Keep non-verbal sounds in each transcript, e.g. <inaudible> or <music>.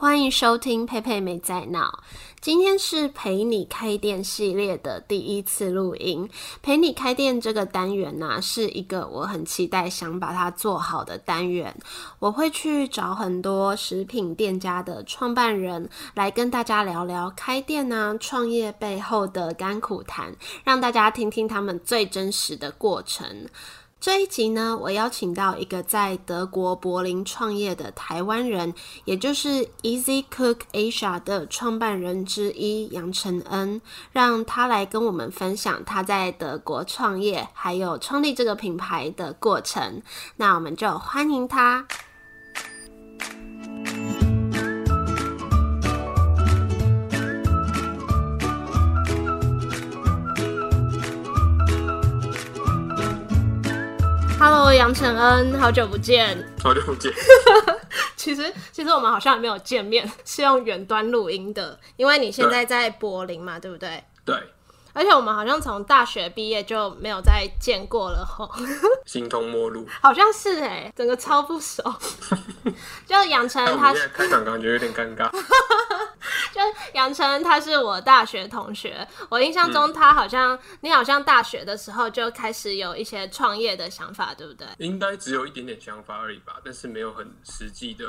欢迎收听佩佩没在闹。今天是陪你开店系列的第一次录音。陪你开店这个单元呢，是一个我很期待想把它做好的单元。我会去找很多食品店家的创办人来跟大家聊聊开店啊、创业背后的甘苦谈，让大家听听他们最真实的过程。这一集呢，我邀请到一个在德国柏林创业的台湾人，也就是 Easy Cook Asia 的创办人之一杨承恩，让他来跟我们分享他在德国创业还有创立这个品牌的过程。那我们就欢迎他。Hello，杨承恩，好久不见。好久不见。<laughs> 其实，其实我们好像还没有见面，是用远端录音的。因为你现在在柏林嘛，对不对？对。而且我们好像从大学毕业就没有再见过了吼。<laughs> 形同陌路。好像是哎，整个超不熟。<laughs> 就杨承恩，他开场感觉有点尴尬。就 <laughs> 杨晨，他是我大学同学。我印象中，他好像你好像大学的时候就开始有一些创业的想法，对不对？应该只有一点点想法而已吧，但是没有很实际的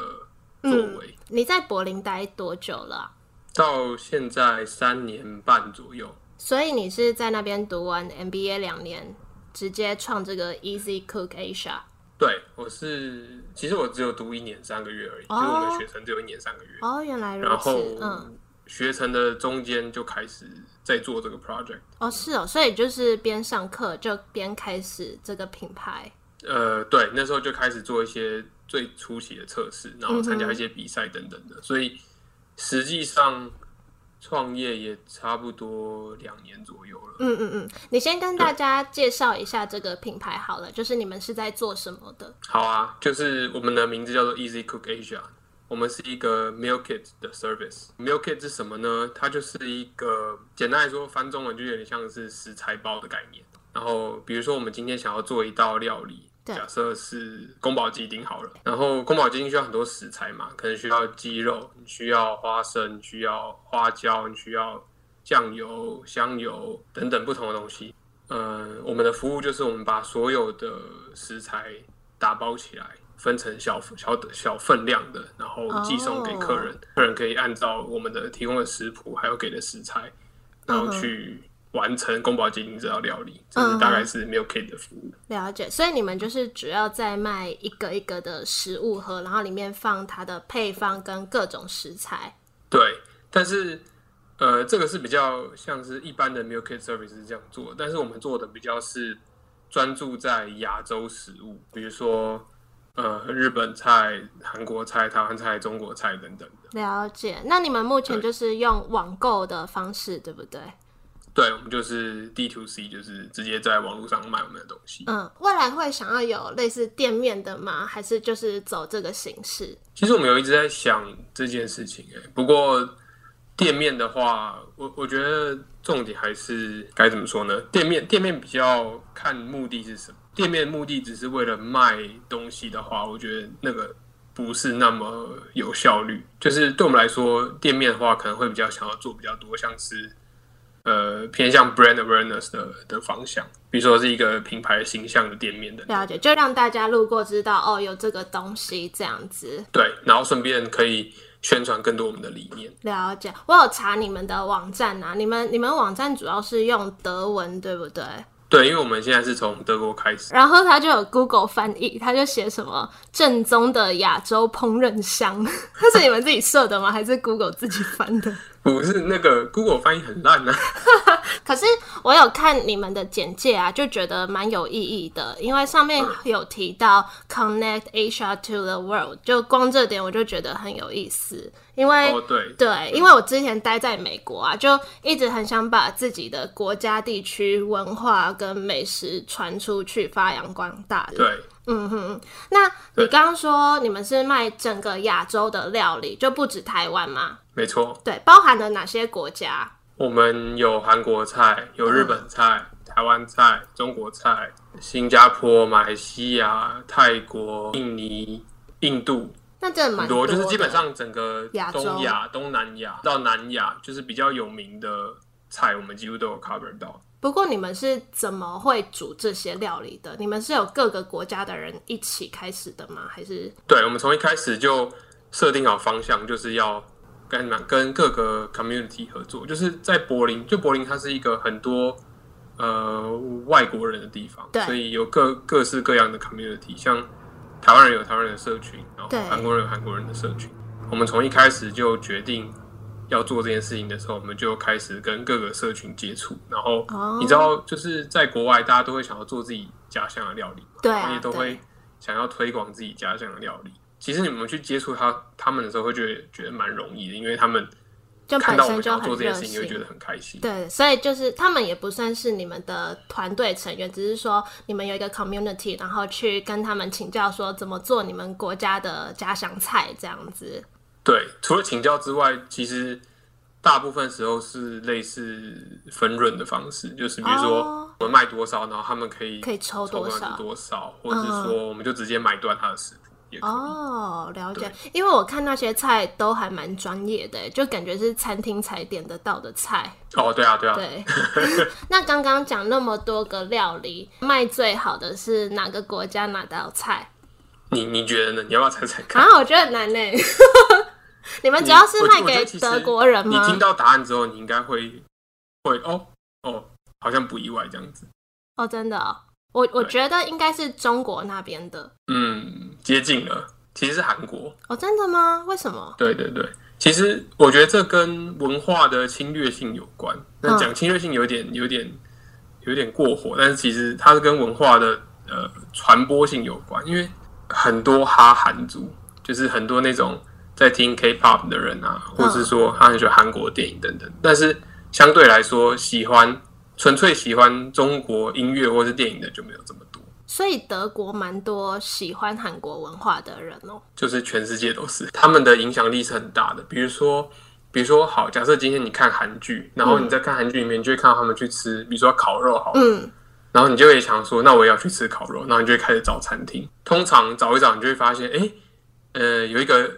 作为。你在柏林待多久了？到现在三年半左右。所以你是在那边读完 MBA 两年，直接创这个 Easy Cook Asia？对，我是，其实我只有读一年三个月而已，就是我们学程只有一年三个月。哦，原来如此。然后，嗯，学程的中间就开始在做这个 project。哦，是哦，所以就是边上课就边开始这个品牌。呃，对，那时候就开始做一些最初期的测试，然后参加一些比赛等等的，所以实际上。创业也差不多两年左右了。嗯嗯嗯，你先跟大家介绍一下这个品牌好了，就是你们是在做什么的？好啊，就是我们的名字叫做 Easy Cook Asia，我们是一个 meal kit 的 service。meal kit 是什么呢？它就是一个简单来说翻中文就有点像是食材包的概念。然后比如说我们今天想要做一道料理。假设是宫保鸡丁好了，然后宫保鸡丁需要很多食材嘛，可能需要鸡肉，你需要花生，需要花椒，你需要酱油、香油等等不同的东西。嗯，我们的服务就是我们把所有的食材打包起来，分成小小小分量的，然后寄送给客人。客人可以按照我们的提供的食谱，还有给的食材，然后去。完成宫保鸡丁这道料理，这是大概是 Milk Kit 的服务。了解，所以你们就是主要在卖一个一个的食物盒，然后里面放它的配方跟各种食材。对，但是呃，这个是比较像是一般的 Milk Kit Service 是这样做，但是我们做的比较是专注在亚洲食物，比如说呃日本菜、韩国菜、台湾菜、中国菜等等的。了解，那你们目前就是用网购的方式，对不对？对，我们就是 D to C，就是直接在网络上卖我们的东西。嗯，未来会想要有类似店面的吗？还是就是走这个形式？其实我们有一直在想这件事情，哎，不过店面的话，我我觉得重点还是该怎么说呢？店面店面比较看目的是什么。店面目的只是为了卖东西的话，我觉得那个不是那么有效率。就是对我们来说，店面的话可能会比较想要做比较多，像是。呃，偏向 brand awareness 的的方向，比如说是一个品牌形象的店面的了解，就让大家路过知道哦，有这个东西这样子。对，然后顺便可以宣传更多我们的理念。了解，我有查你们的网站啊，你们你们网站主要是用德文对不对？对，因为我们现在是从德国开始，然后他就有 Google 翻译，他就写什么正宗的亚洲烹饪香，那 <laughs> 是你们自己设的吗？还是 Google 自己翻的？<laughs> 不是那个 Google 翻译很烂呢，<laughs> 可是我有看你们的简介啊，就觉得蛮有意义的，因为上面有提到 Connect Asia to the World，就光这点我就觉得很有意思。因为对对，因为我之前待在美国啊，就一直很想把自己的国家地区文化跟美食传出去，发扬光大。对，嗯哼。那你刚刚说你们是卖整个亚洲的料理，就不止台湾吗？没错，对，包含了哪些国家？我们有韩国菜，有日本菜、台湾菜、中国菜、新加坡、马来西亚、泰国、印尼、印度，那这蛮很多，就是基本上整个亚洲东亚、东南亚到南亚，就是比较有名的菜，我们几乎都有 cover 到。不过你们是怎么会煮这些料理的？你们是有各个国家的人一起开始的吗？还是对，我们从一开始就设定好方向，就是要跟满跟各个 community 合作。就是在柏林，就柏林它是一个很多呃外国人的地方对，所以有各各式各样的 community，像台湾人有台湾人的社群，然后韩国人有韩国人的社群。我们从一开始就决定要做这件事情的时候，我们就开始跟各个社群接触，然后哦你知道，就是在国外，大家都会想要做自己家乡的料理。对也都会想要推广自己家乡的料理。其实你们去接触他他们的时候，会觉得觉得蛮容易的，因为他们就看到我们想要做这件事情，就会觉？得很开心。对，所以就是他们也不算是你们的团队成员，只是说你们有一个 community，然后去跟他们请教说怎么做你们国家的家乡菜这样子。对，除了请教之外，其实大部分时候是类似分润的方式，就是比如说哦我们卖多少，然后他们可以可以抽多少？多少，或者是说我们就直接买断他的食谱也可以。哦，了解。因为我看那些菜都还蛮专业的，就感觉是餐厅才点得到的菜。哦，对啊，对啊，对，<laughs> 那刚刚讲那么多个料理，卖最好的是哪个国家哪道菜？你你觉得呢？你要不要猜猜看？啊，我觉得很难呢。<laughs> 你们主要是卖给德国人吗？你听到答案之后，你应该会会哦哦，好像不意外这样子。哦，真的哦、我我觉得应该是中国那边的。嗯，接近了，其实是韩国。哦，真的吗？为什么？对对对，其实我觉得这跟文化的侵略性有关。那讲侵略性有点有点有点过火，但是其实它是跟文化的呃传播性有关，因为很多哈韩族就是很多那种在听 K-pop 的人啊，或者是说他很喜欢韩国电影等等，但是相对来说喜欢纯粹喜欢中国音乐或是电影的就没有这么多。所以德国蛮多喜欢韩国文化的人哦。就是全世界都是，他们的影响力是很大的。比如说，比如说，好，假设今天你看韩剧，然后你在看韩剧里面，你就会看到他们去吃，比如说烤肉好了，嗯，然后你就会想说，那我也要去吃烤肉，然后你就会开始找餐厅。通常找一找，你就会发现，哎，呃，有一个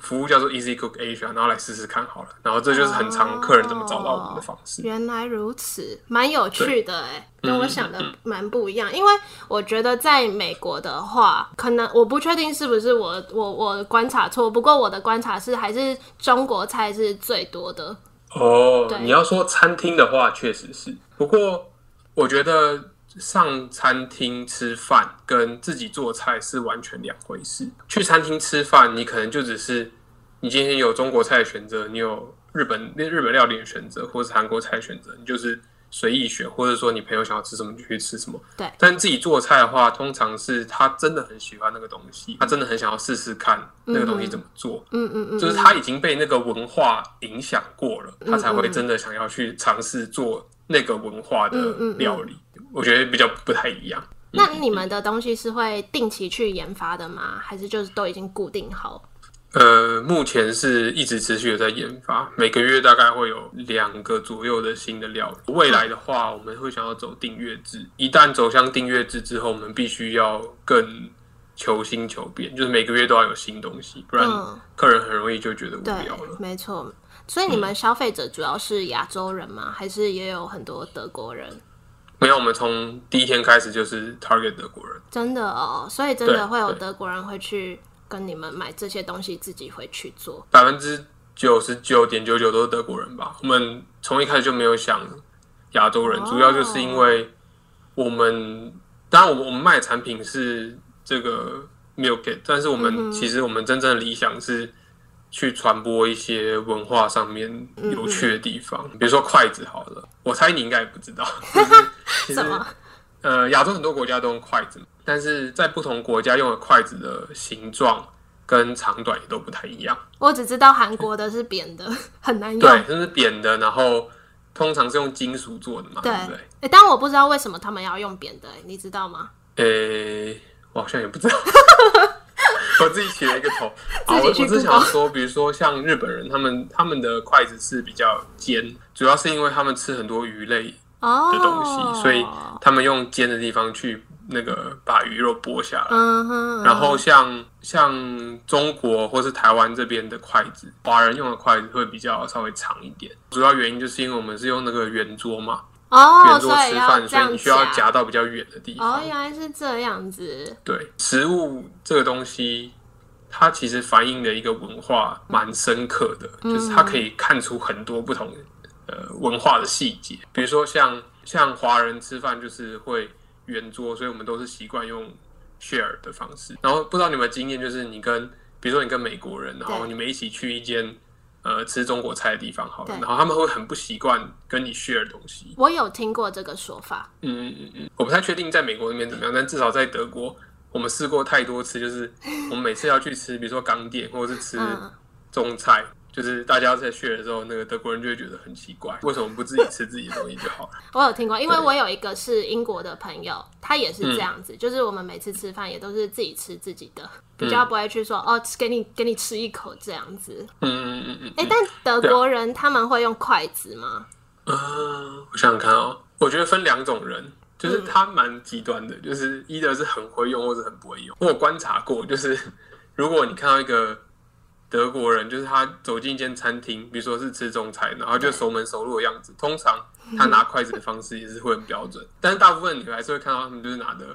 服务叫做 Easy Cook Asia，然后来试试看好了。然后这就是很常客人怎么找到我们的方式。原来如此，蛮有趣的哎，跟我想的蛮不一样。因为我觉得在美国的话，可能我不确定是不是我我我观察错，不过我的观察是还是中国菜是最多的。哦，你要说餐厅的话，确实是。不过我觉得上餐厅吃饭跟自己做菜是完全两回事。去餐厅吃饭，你可能就只是你今天有中国菜的选择，你有日本日本料理的选择，或是韩国菜的选择，你就是随意选，或者说你朋友想要吃什么就去吃什么。对但自己做菜的话，通常是他真的很喜欢那个东西，他真的很想要试试看那个东西怎么做。嗯嗯嗯，就是他已经被那个文化影响过了，他才会真的想要去尝试做那个文化的料理。我觉得比较不太一样。那你们的东西是会定期去研发的吗？还是就是都已经固定好？呃，目前是一直持续的在研发，每个月大概会有两个左右的新的料理。未来的话，我们会想要走订阅制。一旦走向订阅制之后，我们必须要更求新求变，就是每个月都要有新东西，不然嗯客人很容易就觉得无聊了。，没错。所以你们消费者主要是亚洲人吗？还是也有很多德国人？没有，我们从第一天开始就是 target 德国人。真的哦，所以真的会有德国人会去跟你们买这些东西，自己回去做。百分之九十九点九九都是德国人吧。我们从一开始就没有想亚洲人，哦主要就是因为我们，当然我们我们卖的产品是这个 milk 但是我们、其实我们真正的理想是去传播一些文化上面有趣的地方，比如说筷子好了，我猜你应该也不知道，<laughs> 什么？呃，亚洲很多国家都用筷子，但是在不同国家用的筷子的形状跟长短也都不太一样。我只知道韩国的是扁的，<laughs> 很难用。对，就是扁的，然后通常是用金属做的嘛，对对不对？诶但我不知道为什么他们要用扁的、诶你知道吗？诶、我好像也不知道，<laughs> 我自己起了一个头。<laughs> 啊，我我只是想说，比如说像日本人，他们他们的筷子是比较尖，主要是因为他们吃很多鱼类哦，的东西，所以他们用尖的地方去那个把鱼肉剥下来。嗯哼，然后像像中国或是台湾这边的筷子，华人用的筷子会比较稍微长一点。主要原因就是因为我们是用那个圆桌嘛，哦，吃饭，所以你需要夹夹到比较远的地方哦，原来是这样子。对，食物这个东西，它其实反映了一个文化蛮深刻的，就是它可以看出很多不同呃文化的细节。比如说像像华人吃饭就是会圆桌，所以我们都是习惯用 share 的方式。然后不知道你有没有经验，就是你跟比如说你跟美国人，然后你们一起去一间呃吃中国菜的地方好了，然后他们会很不习惯跟你 share 东西。我有听过这个说法，嗯嗯嗯嗯，我不太确定在美国那边怎么样，但至少在德国，我们试过太多次，就是我们每次要去吃，比如说港点或者是吃嗯。中菜，就是大家在 share 的时候，那个德国人就会觉得很奇怪，为什么不自己吃自己的东西就好了？<laughs> 我有听过，因为我有一个是英国的朋友，他也是这样子，就是我们每次吃饭也都是自己吃自己的，比较不会去说、哦，给你给你吃一口这样子。嗯嗯嗯嗯哎、但德国人他们会用筷子吗？嗯，呃，我想想看哦，我觉得分两种人。就是他蛮极端的，就是一的是很会用，或者很不会用。我有观察过，就是如果你看到一个德国人，就是他走进一间餐厅，比如说是吃中餐，然后就熟门熟路的样子，通常他拿筷子的方式也是会很标准，<laughs> 但是大部分你还是会看到他们就是拿的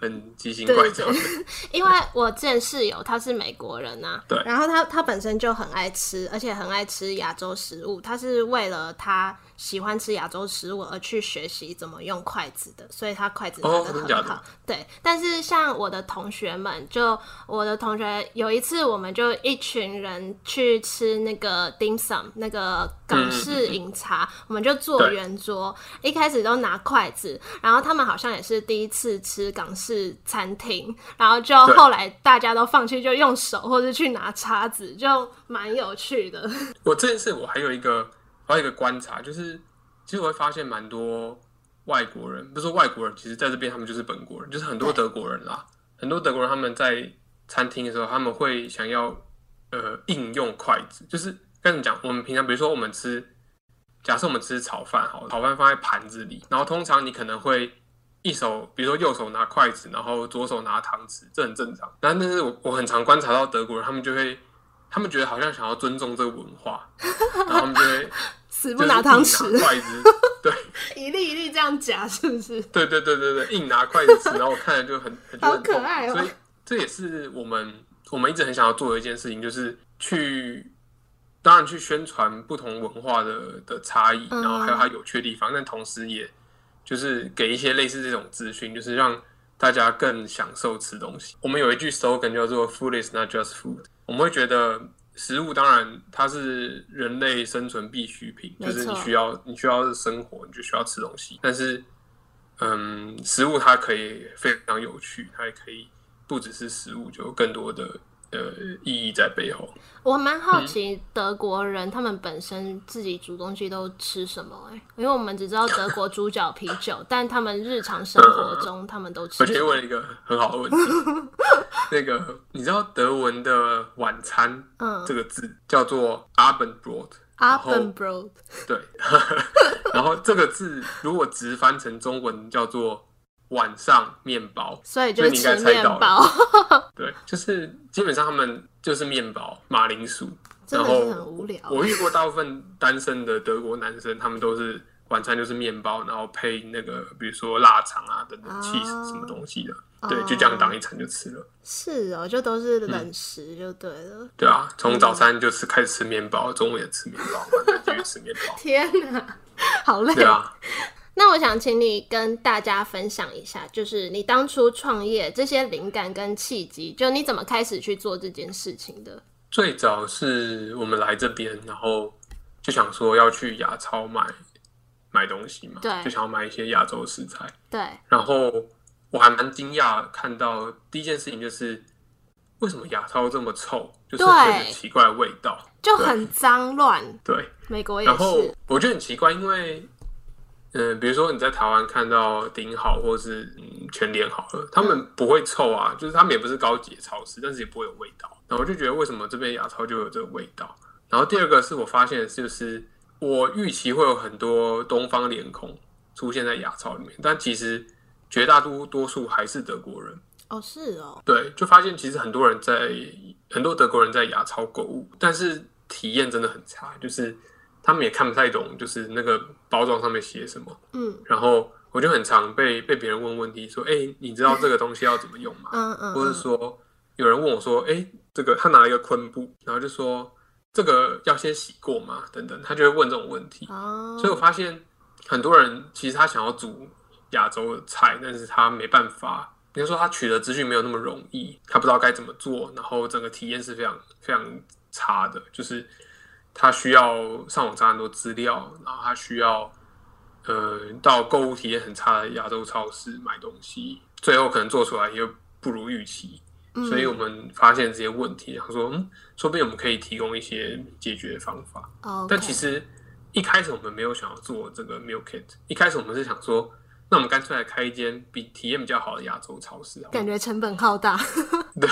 很奇形怪状。<laughs> 因为我之前室友他是美国人呐、对然后他他本身就很爱吃，而且很爱吃亚洲食物。他是为了他喜欢吃亚洲食物而去学习怎么用筷子的，所以他筷子拿哦的很好。对，但是像我的同学们，就我的同学有一次，我们就一群人去吃那个 dim sum 那个港式饮茶，我们就坐对圆桌，一开始都拿筷子，然后他们好像也是第一次吃港式餐厅，然后就对后来大家都放弃，就用手或者去拿叉子，就蛮有趣的。<laughs> 我这件事我还有一个还有一个观察，就是其实我会发现蛮多外国人，不是说外国人，其实在这边他们就是本国人，就是很多德国人啦，很多德国人他们在餐厅的时候，他们会想要呃应用筷子，就是跟你讲，我们平常比如说我们吃，假设我们吃炒饭好了，炒饭放在盘子里，然后通常你可能会。一手，比如说右手拿筷子，然后左手拿汤匙，这很正常。但但是我我很常观察到德国人，他们就会，他们觉得好像想要尊重这个文化，然后他们就会 <laughs> 死不拿汤硬匙，拿筷子，<laughs> 对。一粒一粒这样夹，是不是？对对对对对，硬拿筷子吃，然后我看着就很很可爱哦。所以这也是我们我们一直很想要做的一件事情，就是去当然去宣传不同文化的的差异，嗯。然后还有它有趣的地方，但同时也就是给一些类似这种资讯，就是让大家更享受吃东西。我们有一句 slogan 叫做 “Food is not just food”，我们会觉得食物当然它是人类生存必需品，就是你需要你需要生活，你就需要吃东西，但是。嗯，食物它可以非常有趣，它也可以不只是食物，就有更多的呃意义在背后。我蛮好奇德国人他们本身自己煮东西都吃什么哎、因为我们只知道德国猪脚啤酒，<laughs> 但他们日常生活中他们都吃我觉什么？得问了一个很好的问题，<laughs> 那个你知道德文的晚餐嗯这个字叫做 Abendbrot，然后 Abendbrot 对，<laughs> 然后这个字如果直翻成中文叫做晚上面包，所以就是应该吃猜到面包，<laughs> 对，就是基本上他们就是面包、马铃薯，然后很无聊。我遇过大部分单身的德国男生，他们都是晚餐就是面包，然后配那个比如说腊肠啊等等哦 cheese 什么东西的，对，就这样当一餐就吃了。是哦，就都是冷食就对了。对啊，从早餐就吃开始吃面包，中午也吃面包，晚上继续吃面包。<laughs> 天哪，好累。对啊，那我想请你跟大家分享一下，就是你当初创业这些灵感跟契机，就你怎么开始去做这件事情的？最早是我们来这边，然后就想说要去亚超买买东西嘛，对就想要买一些亚洲食材。对，然后我还蛮惊讶，看到第一件事情就是为什么亚超这么臭，就是会有对奇怪的味道。就很脏乱。对，美国也然后是，我觉得很奇怪，因为嗯、比如说你在台湾看到顶好或是嗯全联好了，他们不会臭啊，就是他们也不是高级的超市，但是也不会有味道。然后我就觉得为什么这边牙超就有这个味道？然后第二个是我发现的就是我预期会有很多东方脸孔出现在牙超里面，但其实绝大多多数还是德国人。哦，是哦，对，就发现其实很多人在很多德国人在牙超购物，但是体验真的很差，就是他们也看不太懂，就是那个包装上面写什么。嗯然后我就很常被被别人问问题，说：“哎、你知道这个东西要怎么用吗？”嗯嗯，或者说有人问我说：“哎、这个他拿了一个昆布，然后就说这个要先洗过吗？”等等，他就会问这种问题。哦，所以我发现很多人其实他想要煮亚洲的菜，但是他没办法。比如说他取得资讯没有那么容易，他不知道该怎么做，然后整个体验是非常非常差的。就是他需要上网查很多资料，然后他需要呃到购物体验很差的亚洲超市买东西，最后可能做出来又不如预期。所以我们发现这些问题，然后说，嗯，说不定我们可以提供一些解决方法。哦，但其实一开始我们没有想要做这个 meal kit，一开始我们是想说，那我们干脆来开一间比体验比较好的亚洲超市好。感觉成本浩大。<laughs> 对，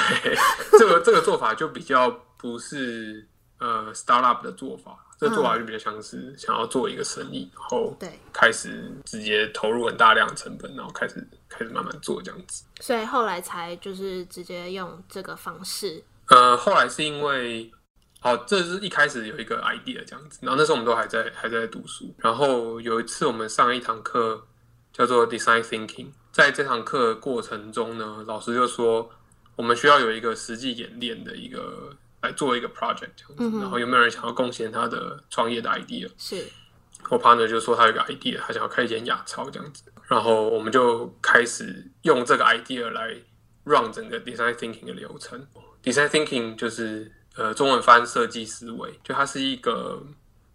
这个这个做法就比较不是呃 startup 的做法，这个做法就比较像是想要做一个生意，然后对，开始直接投入很大量的成本，然后开始开始慢慢做这样子。所以后来才就是直接用这个方式。呃，后来是因为，好，这是一开始有一个 idea 这样子，然后那时候我们都还在还在读书，然后有一次我们上一堂课叫做 Design Thinking，在这堂课过程中呢，老师就说我们需要有一个实际演练的一个来做一个 project 嗯然后有没有人想要贡献他的创业的 idea？是，我 partner 就说他有个 idea，他想要开一间亚超这样子，然后我们就开始用这个 idea 来 run 整个 design thinking 的流程。design thinking 就是呃中文翻设计思维，就它是一个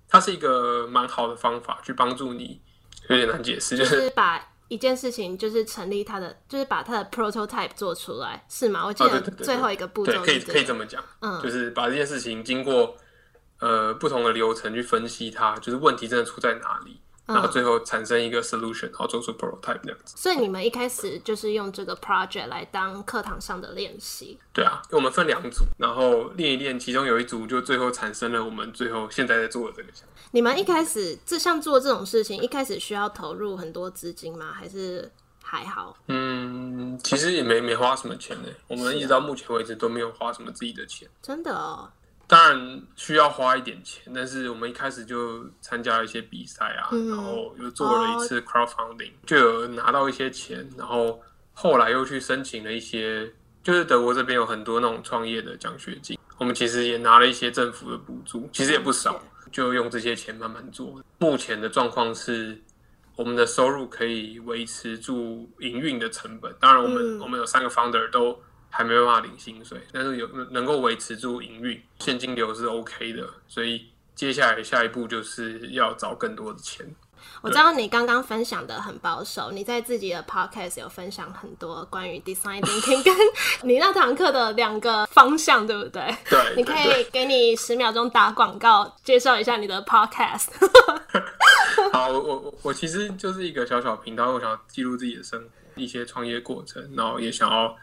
它是一个蛮好的方法去帮助你，有点难解释，就就是是把一件事情就是成立它的，就是把它的 prototype 做出来，是吗？我记得最后一个步骤对，可以。可以这么讲，嗯就是把这件事情经过呃不同的流程去分析它，就是问题真的出在哪里，然后嗯，最后产生一个 solution，然后做出 prototype 这样子。所以你们一开始就是用这个 project 来当课堂上的练习。对啊，因为我们分两组，然后练一练，其中有一组就最后产生了我们最后现在在做的这个项目。你们一开始这像做这种事情，一开始需要投入很多资金吗？还是还好？嗯，其实也没没花什么钱呢，我们一直到目前为止都没有花什么自己的钱。真的哦，当然需要花一点钱，但是我们一开始就参加了一些比赛啊，嗯然后又做了一次 crowdfunding，、就有拿到一些钱，然后后来又去申请了一些，就是德国这边有很多那种创业的奖学金，我们其实也拿了一些政府的补助，其实也不少，就用这些钱慢慢做。目前的状况是。我们的收入可以维持住营运的成本，当然我们、嗯我们有三个 founder 都还没办法领薪水，但是有能够维持住营运，现金流是 OK 的，所以接下来下一步就是要找更多的钱。我知道你刚刚分享的很保守，你在自己的 podcast 有分享很多关于 design thinking 跟 <laughs> 你那堂课的两个方向，对不对？对，你可以给你十秒钟打广告，介绍一下你的 podcast。<laughs> 好，我我我我其实就是一个小小频道，我想要记录自己的生活，一些创业过程，然后也想要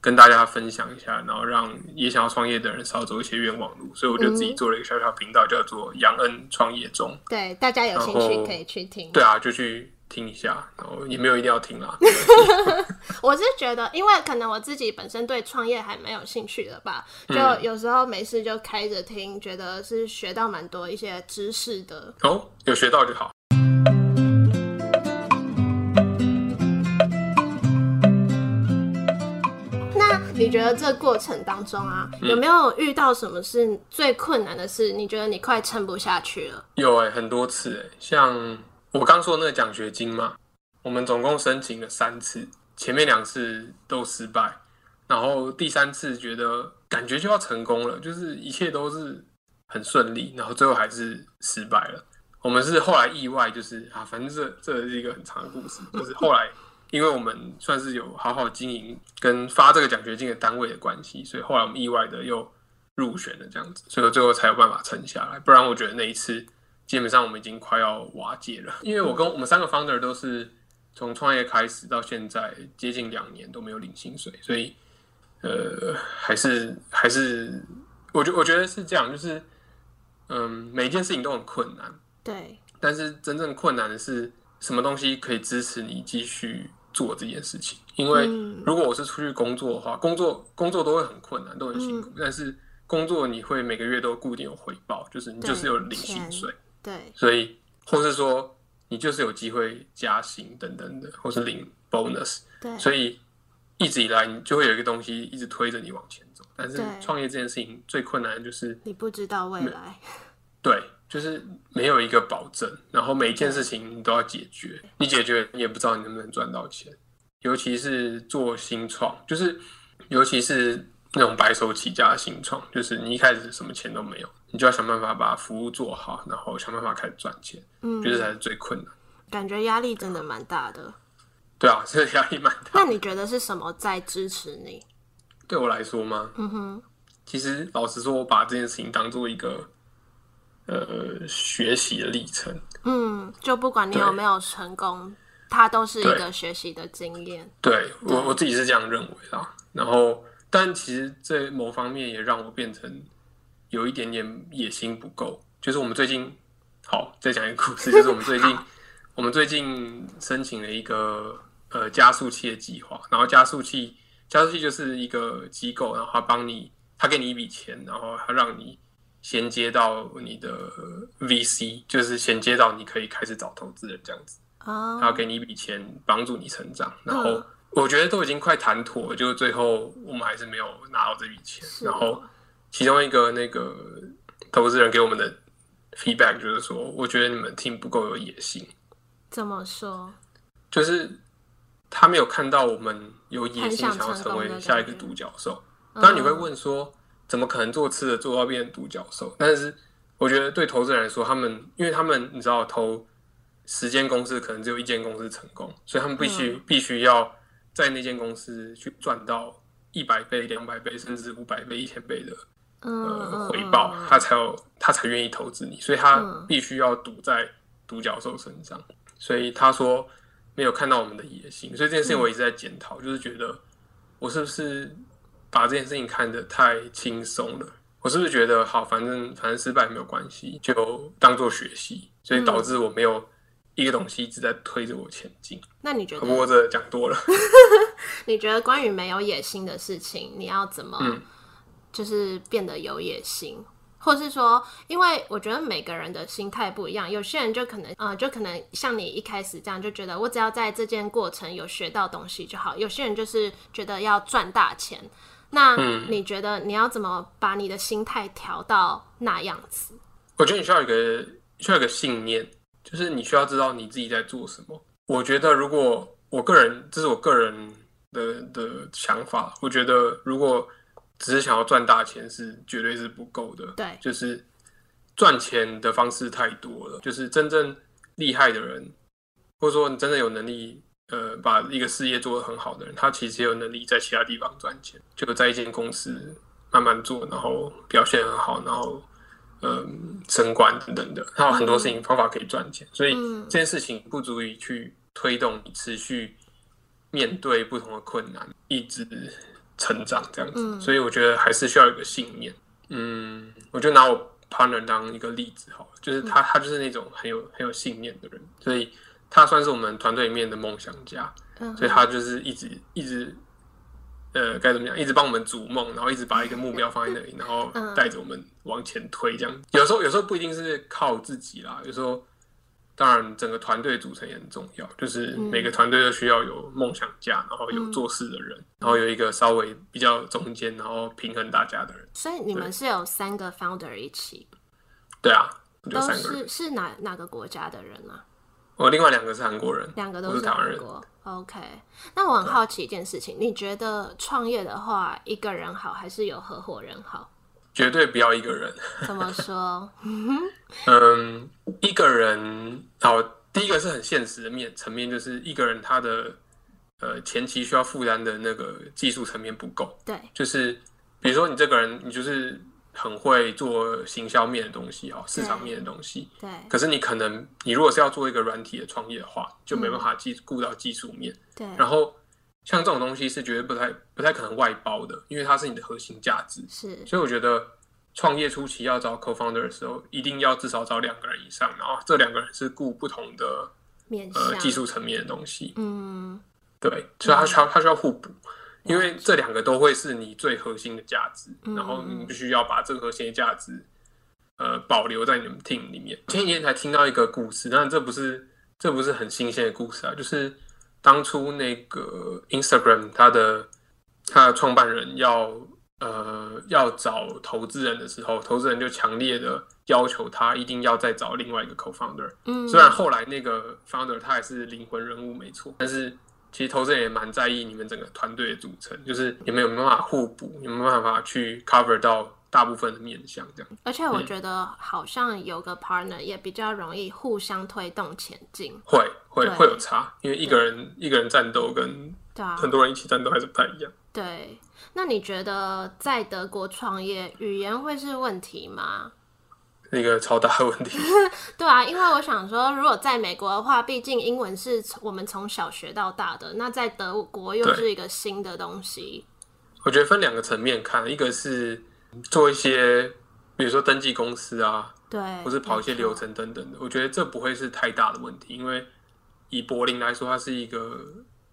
跟大家分享一下，然后让也想要创业的人少走一些冤枉路，所以我就自己做了一个小小频道，叫做杨恩创业中。对，大家有兴趣可以去听。对啊，就去听一下，然后也没有一定要听啦。<laughs> 我是觉得，因为可能我自己本身对创业还蛮有兴趣的吧，就嗯有时候没事就开着听，觉得是学到蛮多一些知识的。哦，有学到就好。你觉得这过程当中啊，嗯有没有遇到什么是最困难的事？你觉得你快撑不下去了？有哎、很多次哎、像我刚说的那个奖学金嘛，我们总共申请了三次，前面两次都失败，然后第三次觉得感觉就要成功了，就是一切都是很顺利，然后最后还是失败了。我们是后来意外，就是啊，反正这这是一个很长的故事，就是后来因为我们算是有好好经营跟发这个奖学金的单位的关系，所以后来我们意外的又入选了这样子，所以最后才有办法撑下来。不然我觉得那一次基本上我们已经快要瓦解了，因为我跟我们三个 <laughs> founder 都是从创业开始到现在接近两年都没有领薪水，所以呃还是还是我觉我觉得是这样，就是嗯每一件事情都很困难，对，但是真正困难的是什么东西可以支持你继续做这件事情。因为嗯如果我是出去工作的话，工作工作都会很困难，都很辛嗯苦，但是工作你会每个月都固定有回报，就是你就是有领薪水，对，所以或是说你就是有机会加薪等等的，或是领 bonus，对，所以一直以来你就会有一个东西一直推着你往前走。但是创业这件事情最困难的就是你不知道未来，<laughs> 对，就是没有一个保证，然后每一件事情你都要解决，你解决你也不知道你能不能赚到钱，尤其是做新创，就是尤其是那种白手起家的新创，就是你一开始什么钱都没有，你就要想办法把服务做好，然后想办法开始赚钱，嗯觉得才是最困难。感觉压力真的蛮大的。<laughs> 对啊，这个压力蛮大。那你觉得是什么在支持你？对我来说吗？嗯哼，其实老实说，我把这件事情当做一个呃学习的历程。嗯，就不管你有没有成功，它都是一个学习的经验。对我我自己是这样认为啦。然后，但其实这某方面也让我变成有一点点野心不够。就是我们最近，好再讲一个故事，<laughs> 就是我们最近我们最近申请了一个呃加速器的计划，然后加速器加速器就是一个机构，然后他帮你，他给你一笔钱，然后他让你衔接到你的 VC，就是衔接到你可以开始找投资人这样子。哦，他要给你一笔钱帮助你成长，然后嗯我觉得都已经快谈妥了，就最后我们还是没有拿到这笔钱。然后其中一个那个投资人给我们的 feedback 就是说，我觉得你们 team 不够有野心，怎么说？就是他没有看到我们有野心想想要成为下一个独角兽。当然你会嗯问说，怎么可能做吃的做到变成独角兽？但是我觉得对投资人来说，他们因为他们你知道投十间公司可能只有一间公司成功，所以他们必须、嗯。必须要在那间公司去赚到一百倍、两百倍，甚至五百倍、一千倍的嗯呃嗯回报，嗯他才有他才愿意投资你，所以他嗯。必须要赌在独角兽身上。所以他说没有看到我们的野心，所以这件事情我一直在检讨，就是觉得我是不是把这件事情看得太轻松了？我是不是觉得好，反正反正失败没有关系，就当做学习，所以导致我没有一个东西一直在推着我前进。那你觉得？这讲多了，<laughs> 你觉得关于没有野心的事情，你要怎么嗯就是变得有野心？或是说，因为我觉得每个人的心态不一样，有些人就可能，呃，就可能像你一开始这样，就觉得我只要在这件过程有学到东西就好。有些人就是觉得要赚大钱。那嗯你觉得你要怎么把你的心态调到那样子？我觉得你需要一个需要一个信念，就是你需要知道你自己在做什么。我觉得如果我个人，这是我个人的的想法，我觉得如果只是想要赚大钱是绝对是不够的。对就是赚钱的方式太多了，就是真正厉害的人，或者说你真的有能力。呃，把一个事业做得很好的人，他其实也有能力在其他地方赚钱，就在一间公司慢慢做，然后表现很好，然后嗯升官等等的，他有很多事情方法可以赚钱，所以嗯。这件事情不足以去推动你持续面对不同的困难，一直成长这样子。嗯。所以我觉得还是需要有一个信念。嗯，我就拿我 partner 当一个例子好了，就是他他就是那种很有很有信念的人，所以他算是我们团队里面的梦想家。嗯所以他就是一直一直，呃，该怎么讲，一直帮我们逐梦，然后一直把一个目标放在那里，然后嗯带着我们往前推。这样，有时候有时候不一定是靠自己啦，有时候当然整个团队组成也很重要，就是每个团队都需要有梦想家，然后有做事的人，然后有一个稍微比较中间，然后平衡大家的人。所以你们是有三个 founder 一起，对啊，就都三个人，是是哪哪个国家的人啊？我另外两个是韩国人，我两个都是是台湾人。韩国。OK，那我很好奇一件事情，你觉得创业的话，一个人好还是有合伙人好？<laughs> 绝对不要一个人。怎么说？<laughs> 嗯，一个人好，第一个是很现实的面层面，就是一个人他的呃前期需要负担的那个技术层面不够，对，就是比如说你这个人，你就是很会做行销面的东西哦，市场面的东西，对，可是你可能你如果是要做一个软体的创业的话，就没办法技顾到技术面，对，然后像这种东西是绝对不太不太可能外包的，因为它是你的核心价值，是，所以我觉得创业初期要找 co-founder 的时候，一定要至少找两个人以上，然后这两个人是顾不同的面呃技术层面的东西。嗯，对，所以他需要他需要互补，因为这两个都会是你最核心的价值，然后你必须要把这个核心的价值呃保留在你们 team 里面。前几天才听到一个故事，但这不是这不是很新鲜的故事啊，就是当初那个 Instagram 它的它的创办人要呃要找投资人的时候，投资人就强烈的要求他一定要再找另外一个 co-founder。嗯，虽然后来那个 founder 他也是灵魂人物没错，但是其实投资人也蛮在意你们整个团队的组成，就是你们有没有办法互补，有没有办法去 cover 到大部分的面向这样。而且我觉得好像有个 partner 也比较容易互相推动前进。会会对会有差，因为一个人一个人战斗跟很多人一起战斗还是不太一样。对。那你觉得在德国创业语言会是问题吗？是 <laughs> 一个超大的问题。<laughs> 对啊，因为我想说，如果在美国的话，毕竟英文是我们从小学到大的，那在德国又是一个新的东西。我觉得分两个层面看，一个是做一些，比如说登记公司啊，对，或是跑一些流。程等等的，我觉得这不会是太大的问题，因为以柏林来说，它是一个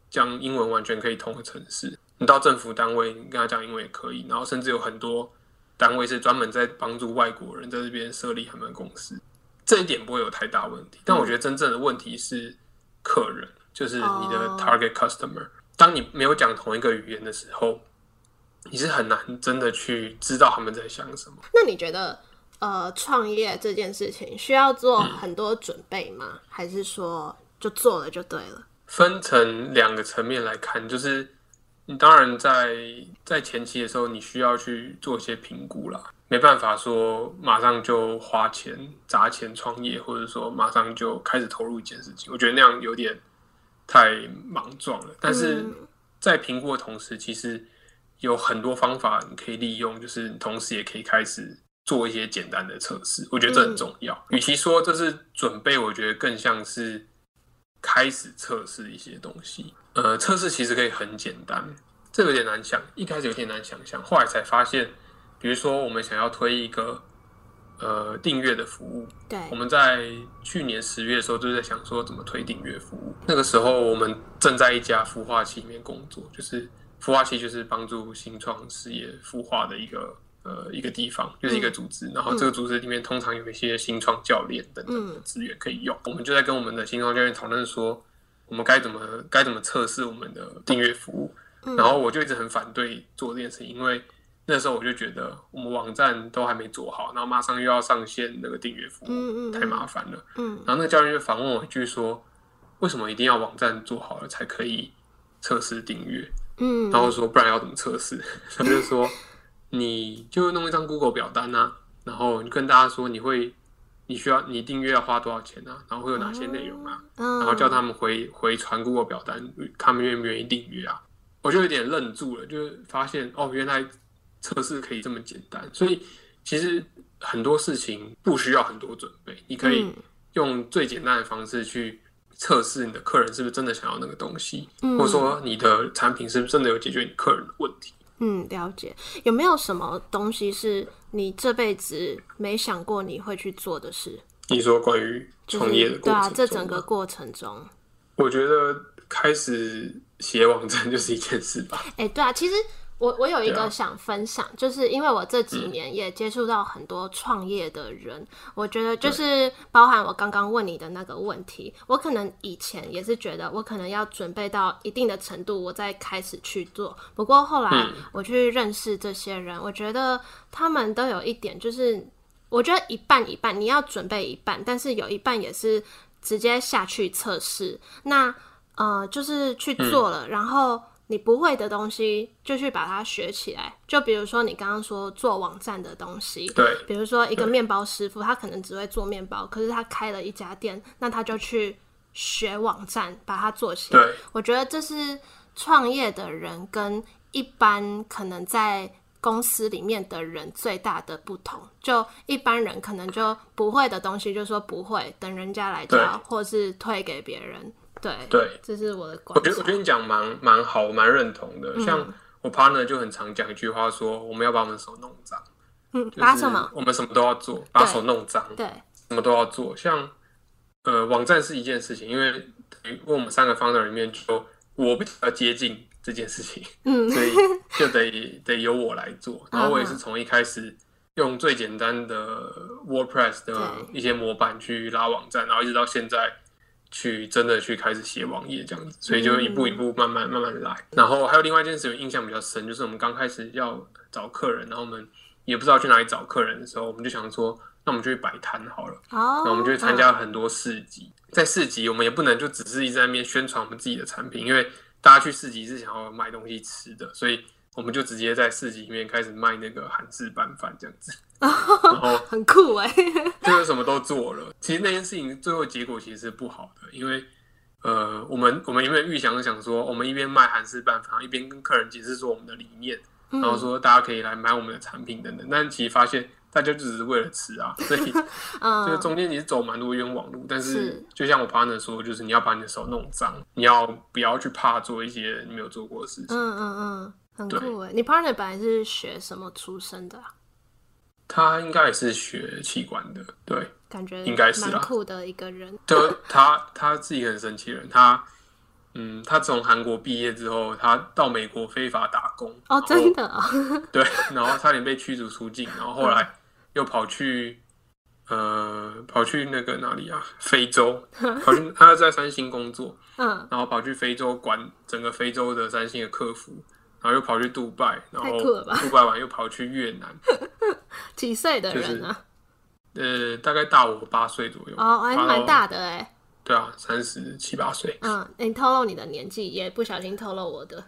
将英文完全可以通的城市。你到政府单位，你跟他讲英文也可以，然后甚至有很多单位是专门在帮助外国人在这边设立他们公司，这一点不会有太大问题。但我觉得真正的问题是客人，就是你的哦 target customer。当你没有讲同一个语言的时候，你是很难真的去知道他们在想什么。那你觉得，呃，创业这件事情需要做很多准备吗？还是说就做了就对了？分成两个层面来看，就是你当然在在前期的时候，你需要去做一些评估啦，没办法说马上就花钱砸钱创业，或者说马上就开始投入一件事情，我觉得那样有点太莽撞了。但是嗯在评估的同时，其实有很多方法你可以利用，就是你同时也可以开始做一些简单的测试，我觉得这很重要。与其说这是准备，我觉得更像是开始测试一些东西。呃，测试其实可以很简单，这有点难想，一开始有点难想象，后来才发现，比如说我们想要推一个呃订阅的服务，对我们在去年十月的时候就在想说怎么推订阅服务。那个时候我们正在一家孵化器里面工作，就是孵化器就是帮助新创事业孵化的一个呃一个地方，就是一个组织。然后这个组织里面通常有一些新创教练等等的资源可以用。我们就在跟我们的新创教练讨论说，我们该怎么该怎么测试我们的订阅服务。然后我就一直很反对做这件事情，因为那时候我就觉得我们网站都还没做好，然后马上又要上线那个订阅服务，太麻烦了。嗯然后那个教练就反问我一句说：“为什么一定要网站做好了才可以测试订阅？”嗯，然后说：“不然要怎么测试？” <laughs> 他就说：“你就弄一张 Google 表单啊，然后你跟大家说你会你需要你订阅要花多少钱啊，然后会有哪些内容啊，嗯，然后叫他们回回传 Google 表单，他们愿不愿意订阅啊？我就有点愣住了，就是发现哦，原来测试可以这么简单，所以其实很多事情不需要很多准备，你可以嗯用最简单的方式去测试你的客人是不是真的想要那个东西，嗯或者说你的产品是不是真的有解决你客人的问题。嗯，了解。有没有什么东西是你这辈子没想过你会去做的事？你说关于创业的过程对啊，这整个过程中，我觉得开始写网站就是一件事吧。哎、对啊，其实我我有一个想分享，就是因为我这几年也接触到很多创业的人，我觉得就是包含我刚刚问你的那个问题，我可能以前也是觉得我可能要准备到一定的程度，我再开始去做。不过后来嗯。我去认识这些人，我觉得他们都有一点，就是我觉得一半一半，你要准备一半，但是有一半也是直接下去测试。那呃，就是去做了，然后你不会的东西就去把它学起来。就比如说你刚刚说做网站的东西，对，比如说一个面包师傅，他可能只会做面包，可是他开了一家店，那他就去学网站，把它做起来。我觉得这是创业的人跟一般可能在公司里面的人最大的不同。就一般人可能就不会的东西就说不会，等人家来教，或是推给别人。对，对，这是我的观我觉得我觉。得你讲蛮蛮好，我蛮认同的。像我 partner 就很常讲一句话说，我们要把我们手弄脏，嗯，就是把什么？我们什么都要做，把手弄脏，对，什么都要做。像呃，网站是一件事情，因为等于我们三个 founder 里面就我比较接近这件事情，嗯 <laughs> 所以就得得由我来做。然后我也嗯是从一开始用最简单的 WordPress 的一些模板去拉网站，然后一直到现在去真的去开始写网页这样子，所以就一步一步慢慢慢慢来。然后还有另外一件事，情印象比较深，就是我们刚开始要找客人，然后我们也不知道去哪里找客人的时候，我们就想说，那我们就去摆摊好了。哦，那我们就去参加很多市集，在市集我们也不能就只是一直在那边宣传我们自己的产品，因为大家去市集是想要买东西吃的，所以我们就直接在市集里面开始卖那个韩式拌饭这样子，然后很酷哎，<laughs> 就是什么都做了。其实那件事情最后结果其实是不好的，因为呃，我们我们有没有预想想说，我们一边卖韩式拌饭，一边跟客人解释说我们的理念，然后说大家可以来买我们的产品等等，但其实发现大家就只是为了吃啊，所以。这个嗯，中间你是走蛮多冤枉路，但是是就像我 partner 说，就是你要把你的手弄脏，你要不要去怕做一些你没有做过的事情。嗯嗯嗯，很酷哎。你 partner 本来是学什么出身的啊？他应该也是学器官的，对，感觉应该是啦蛮酷的一个人。就他他是一个很神奇的人，他嗯，他从韩国毕业之后，他到美国非法打工，哦，真的啊，<laughs> 对，然后差点被驱逐出境，然后后来又跑去呃跑去那个哪里啊，非洲，<laughs> 跑去他在三星工作，嗯，然后跑去非洲管整个非洲的三星的客服，然后又跑去杜拜，然后杜拜完又跑去越南，<laughs> 几岁的就是人啊？呃，大概大我八岁左右，哦，还蛮大的哎。对啊，三十七八岁，嗯，你透露你的年纪，也不小心透露我的。<laughs>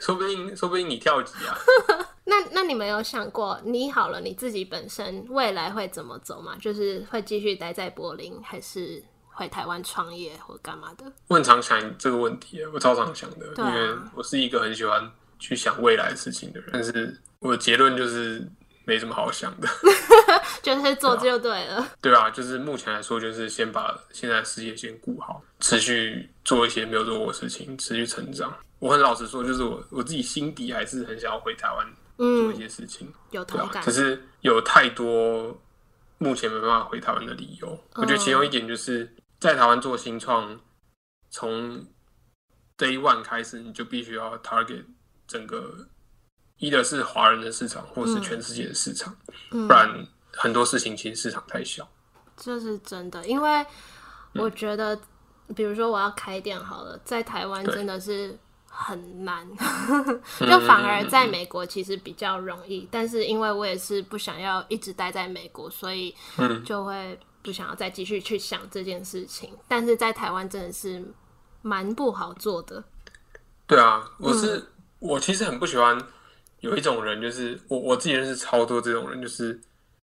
说不定说不定你跳级啊，<laughs> 那那你们有想过，你好了，你自己本身未来会怎么走吗？就是会继续待在柏林，还是回台湾创业或干嘛的？我很常想这个问题，我超常想的，啊因为我是一个很喜欢去想未来的事情的人，但是我的结论就是没什么好想的。<laughs> <laughs> 就是做就对了。对啊，就是目前来说，就是先把现在的事业先顾好，持续做一些没有做过的事情，持续成长。我很老实说，就是我我自己心底还是很想要回台湾做一嗯，些事情，有同感。。可是有太多目前没办法回台湾的理由。我觉得其中一点就是在台湾做新创，从 day one 开始，你就必须要 target 整个。一的是华人的市场，或是全世界的市场，嗯不然很多事情其实市场太小。这是真的，因为我觉得，比如说我要开店好了，在台湾真的是很难，<laughs> 就反而在美国其实比较容易。但是因为我也是不想要一直待在美国，所以嗯就会不想要再继续去想这件事情。但是在台湾真的是蛮不好做的。对啊，我嗯是、我其实很不喜欢有一种人，就是我我自己认识超多这种人，就是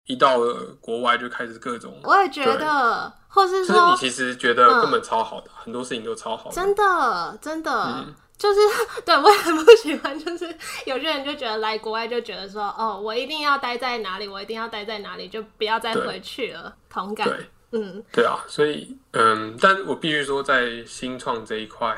一到了国外就开始各种，我也觉得，或是就是说你其实觉得根本超好的，很多事情都超好的，真的，真的，嗯就是对我也很不喜欢。就是有些人就觉得来国外就觉得说，哦，我一定要待在哪里，我一定要待在哪里，就不要再回去了。同感，对嗯，对啊，所以嗯，但我必须说，在新创这一块，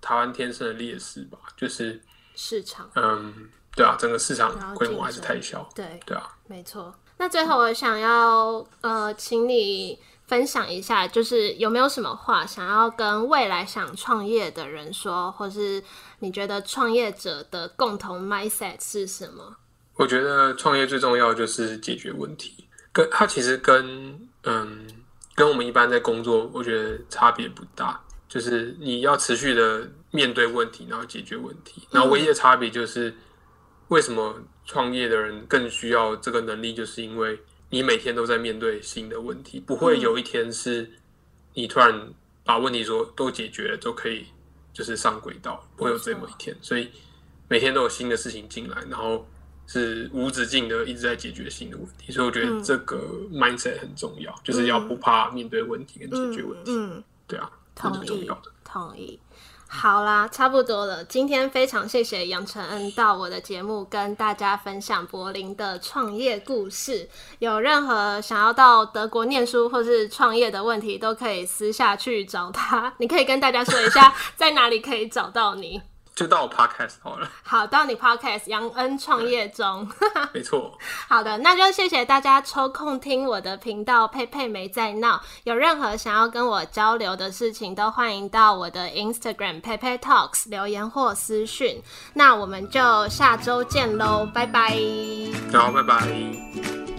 台湾天生的劣势吧，就是市场嗯，对啊，整个市场规模还是太小，对，对啊，没错。那最后我想要呃，请你分享一下，就是有没有什么话想要跟未来想创业的人说，或是你觉得创业者的共同 mindset 是什么？我觉得创业最重要就是解决问题，跟它其实跟嗯跟我们一般在工作，我觉得差别不大，就是你要持续的面对问题，然后解决问题，然后唯一的差别就是为什么创业的人更需要这个能力，就是因为你每天都在面对新的问题，不会有一天是你突然把问题说都解决了都可以就是上轨道，不会有这么一天，所以每天都有新的事情进来，然后是无止境的一直在解决新的问题，所以我觉得这个 mindset 很重要，就是要不怕面对问题跟解决问题，嗯，对啊，这同意是重要的。同意。好啦，差不多了。今天非常谢谢杨承恩到我的节目跟大家分享柏林的创业故事。有任何想要到德国念书或是创业的问题，都可以私下去找他。你可以跟大家说一下在哪里可以找到你。就到我 podcast 好了。好，到你 podcast 杨恩创业中。没错。<laughs> 好的，那就谢谢大家抽空听我的频道，佩佩没在闹。有任何想要跟我交流的事情，都欢迎到我的 Instagram 佩佩 Talks 留言或私讯。那我们就下周见喽，拜拜。好，拜拜。